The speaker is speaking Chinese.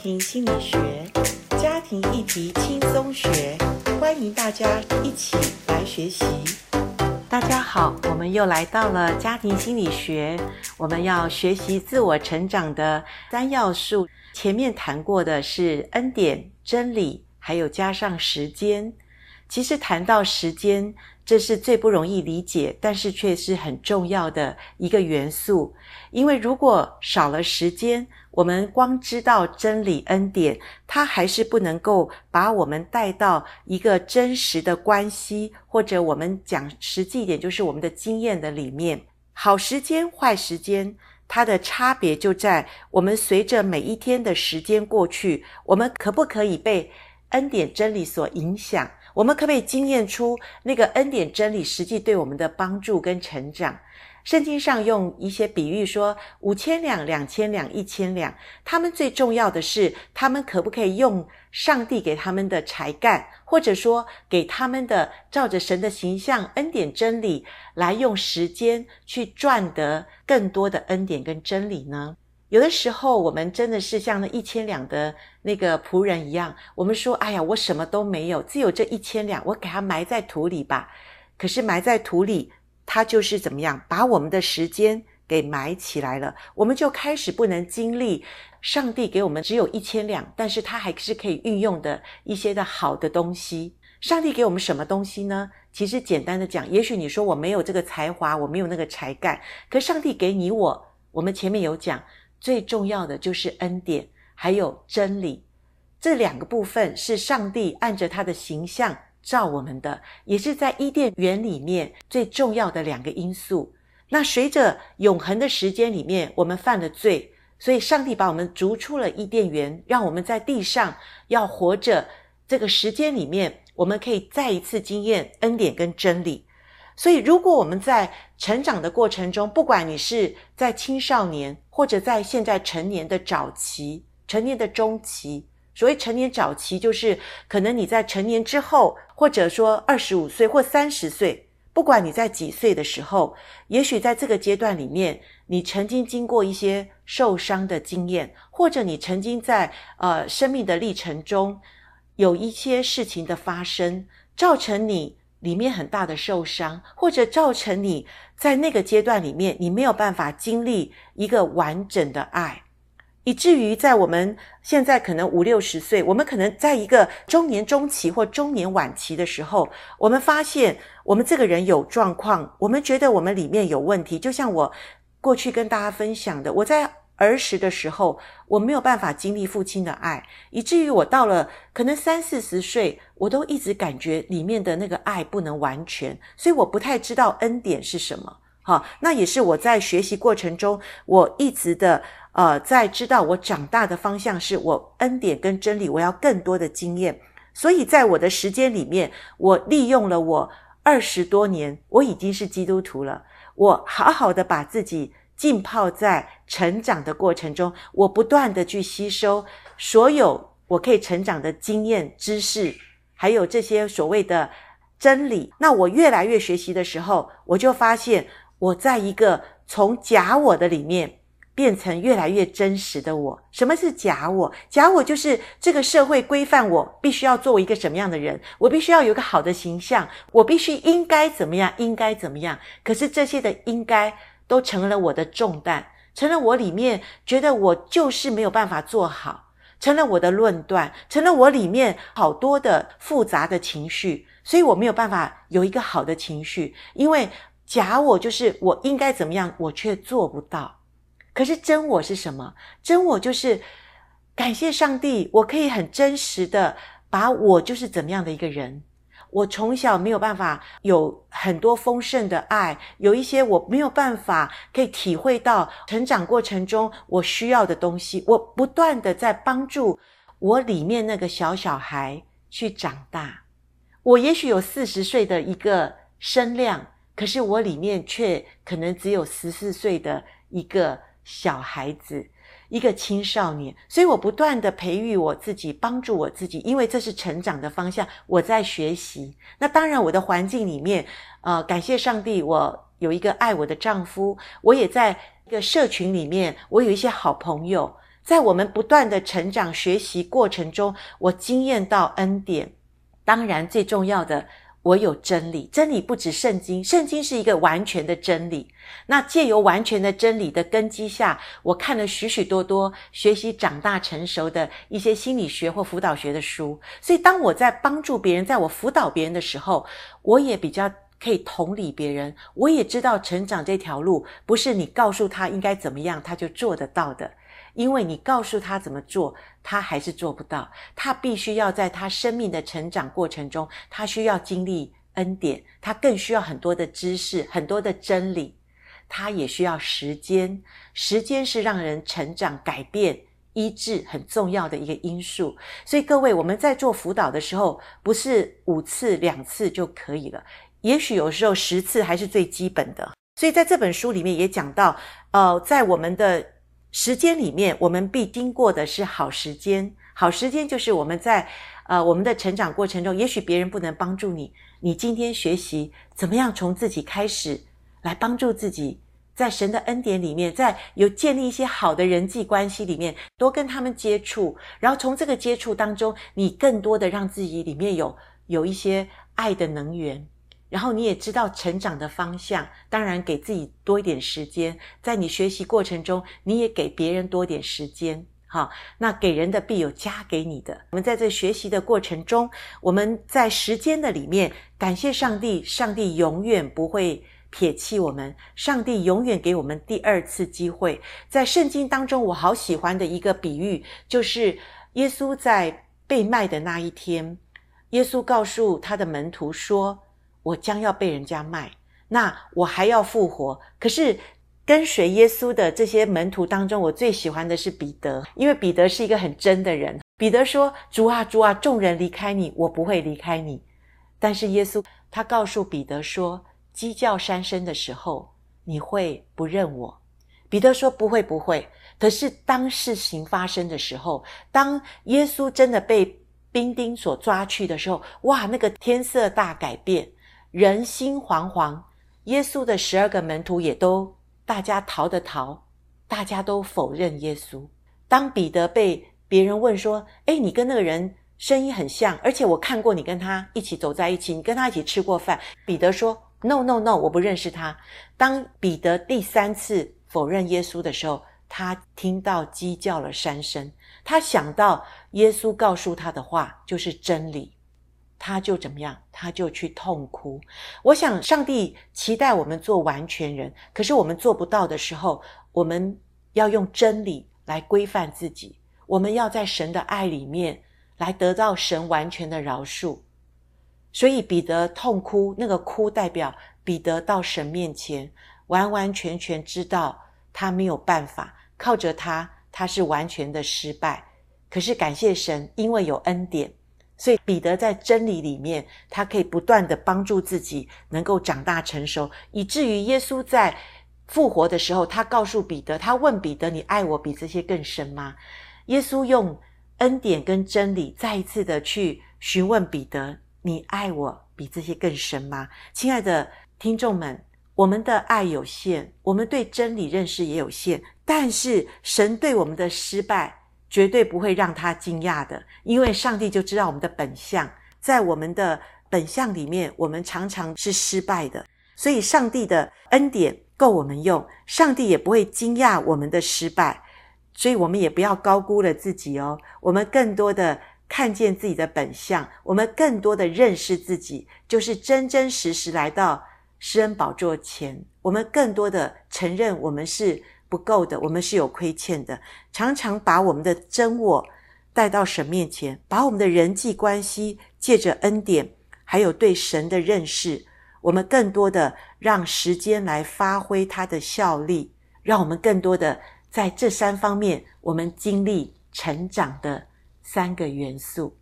庭心理学，家庭议题轻松学，欢迎大家一起来学习。大家好，我们又来到了家庭心理学，我们要学习自我成长的三要素。前面谈过的是恩典、真理，还有加上时间。其实谈到时间，这是最不容易理解，但是却是很重要的一个元素。因为如果少了时间，我们光知道真理恩典，它还是不能够把我们带到一个真实的关系，或者我们讲实际一点，就是我们的经验的里面。好时间、坏时间，它的差别就在我们随着每一天的时间过去，我们可不可以被恩典真理所影响？我们可不可以经验出那个恩典真理实际对我们的帮助跟成长？圣经上用一些比喻说，五千两、两千两、一千两，他们最重要的是，他们可不可以用上帝给他们的才干，或者说给他们的照着神的形象、恩典真理，来用时间去赚得更多的恩典跟真理呢？有的时候，我们真的是像那一千两的那个仆人一样，我们说：“哎呀，我什么都没有，只有这一千两，我给它埋在土里吧。”可是埋在土里，它就是怎么样，把我们的时间给埋起来了。我们就开始不能经历上帝给我们只有一千两，但是它还是可以运用的一些的好的东西。上帝给我们什么东西呢？其实简单的讲，也许你说我没有这个才华，我没有那个才干，可上帝给你我，我们前面有讲。最重要的就是恩典，还有真理，这两个部分是上帝按着他的形象造我们的，也是在伊甸园里面最重要的两个因素。那随着永恒的时间里面，我们犯了罪，所以上帝把我们逐出了伊甸园，让我们在地上要活着。这个时间里面，我们可以再一次经验恩典跟真理。所以，如果我们在成长的过程中，不管你是在青少年，或者在现在成年的早期、成年的中期，所谓成年早期，就是可能你在成年之后，或者说二十五岁或三十岁，不管你在几岁的时候，也许在这个阶段里面，你曾经经过一些受伤的经验，或者你曾经在呃生命的历程中有一些事情的发生，造成你。里面很大的受伤，或者造成你在那个阶段里面，你没有办法经历一个完整的爱，以至于在我们现在可能五六十岁，我们可能在一个中年中期或中年晚期的时候，我们发现我们这个人有状况，我们觉得我们里面有问题，就像我过去跟大家分享的，我在。儿时的时候，我没有办法经历父亲的爱，以至于我到了可能三四十岁，我都一直感觉里面的那个爱不能完全，所以我不太知道恩典是什么。好，那也是我在学习过程中，我一直的呃，在知道我长大的方向是我恩典跟真理，我要更多的经验。所以在我的时间里面，我利用了我二十多年，我已经是基督徒了，我好好的把自己。浸泡在成长的过程中，我不断的去吸收所有我可以成长的经验、知识，还有这些所谓的真理。那我越来越学习的时候，我就发现我在一个从假我的里面变成越来越真实的我。什么是假我？假我就是这个社会规范我必须要做一个什么样的人，我必须要有一个好的形象，我必须应该怎么样，应该怎么样。可是这些的应该。都成了我的重担，成了我里面觉得我就是没有办法做好，成了我的论断，成了我里面好多的复杂的情绪，所以我没有办法有一个好的情绪，因为假我就是我应该怎么样，我却做不到。可是真我是什么？真我就是感谢上帝，我可以很真实的把我就是怎么样的一个人。我从小没有办法有很多丰盛的爱，有一些我没有办法可以体会到成长过程中我需要的东西。我不断的在帮助我里面那个小小孩去长大。我也许有四十岁的一个身量，可是我里面却可能只有十四岁的一个小孩子。一个青少年，所以我不断的培育我自己，帮助我自己，因为这是成长的方向。我在学习。那当然，我的环境里面，呃，感谢上帝，我有一个爱我的丈夫，我也在一个社群里面，我有一些好朋友。在我们不断的成长学习过程中，我经验到恩典。当然，最重要的。我有真理，真理不止圣经，圣经是一个完全的真理。那借由完全的真理的根基下，我看了许许多多学习长大成熟的一些心理学或辅导学的书。所以，当我在帮助别人，在我辅导别人的时候，我也比较可以同理别人。我也知道成长这条路不是你告诉他应该怎么样，他就做得到的。因为你告诉他怎么做，他还是做不到。他必须要在他生命的成长过程中，他需要经历恩典，他更需要很多的知识、很多的真理。他也需要时间，时间是让人成长、改变、医治很重要的一个因素。所以各位，我们在做辅导的时候，不是五次、两次就可以了，也许有时候十次还是最基本的。所以在这本书里面也讲到，呃，在我们的。时间里面，我们必经过的是好时间。好时间就是我们在呃我们的成长过程中，也许别人不能帮助你，你今天学习怎么样从自己开始来帮助自己，在神的恩典里面，在有建立一些好的人际关系里面，多跟他们接触，然后从这个接触当中，你更多的让自己里面有有一些爱的能源。然后你也知道成长的方向，当然给自己多一点时间，在你学习过程中，你也给别人多点时间，好，那给人的必有加给你的。我们在这学习的过程中，我们在时间的里面，感谢上帝，上帝永远不会撇弃我们，上帝永远给我们第二次机会。在圣经当中，我好喜欢的一个比喻，就是耶稣在被卖的那一天，耶稣告诉他的门徒说。我将要被人家卖，那我还要复活。可是跟随耶稣的这些门徒当中，我最喜欢的是彼得，因为彼得是一个很真的人。彼得说：“主啊，主啊，众人离开你，我不会离开你。”但是耶稣他告诉彼得说：“鸡叫三声的时候，你会不认我？”彼得说：“不会，不会。”可是当事情发生的时候，当耶稣真的被兵丁所抓去的时候，哇，那个天色大改变。人心惶惶，耶稣的十二个门徒也都大家逃的逃，大家都否认耶稣。当彼得被别人问说：“诶，你跟那个人声音很像，而且我看过你跟他一起走在一起，你跟他一起吃过饭。”彼得说：“No, no, no，我不认识他。”当彼得第三次否认耶稣的时候，他听到鸡叫了三声，他想到耶稣告诉他的话就是真理。他就怎么样？他就去痛哭。我想，上帝期待我们做完全人，可是我们做不到的时候，我们要用真理来规范自己。我们要在神的爱里面来得到神完全的饶恕。所以彼得痛哭，那个哭代表彼得到神面前，完完全全知道他没有办法，靠着他，他是完全的失败。可是感谢神，因为有恩典。所以彼得在真理里面，他可以不断的帮助自己能够长大成熟，以至于耶稣在复活的时候，他告诉彼得，他问彼得：“你爱我比这些更深吗？”耶稣用恩典跟真理再一次的去询问彼得：“你爱我比这些更深吗？”亲爱的听众们，我们的爱有限，我们对真理认识也有限，但是神对我们的失败。绝对不会让他惊讶的，因为上帝就知道我们的本相，在我们的本相里面，我们常常是失败的，所以上帝的恩典够我们用，上帝也不会惊讶我们的失败，所以我们也不要高估了自己哦，我们更多的看见自己的本相，我们更多的认识自己，就是真真实实来到施恩宝座前，我们更多的承认我们是。不够的，我们是有亏欠的。常常把我们的真我带到神面前，把我们的人际关系借着恩典，还有对神的认识，我们更多的让时间来发挥它的效力，让我们更多的在这三方面，我们经历成长的三个元素。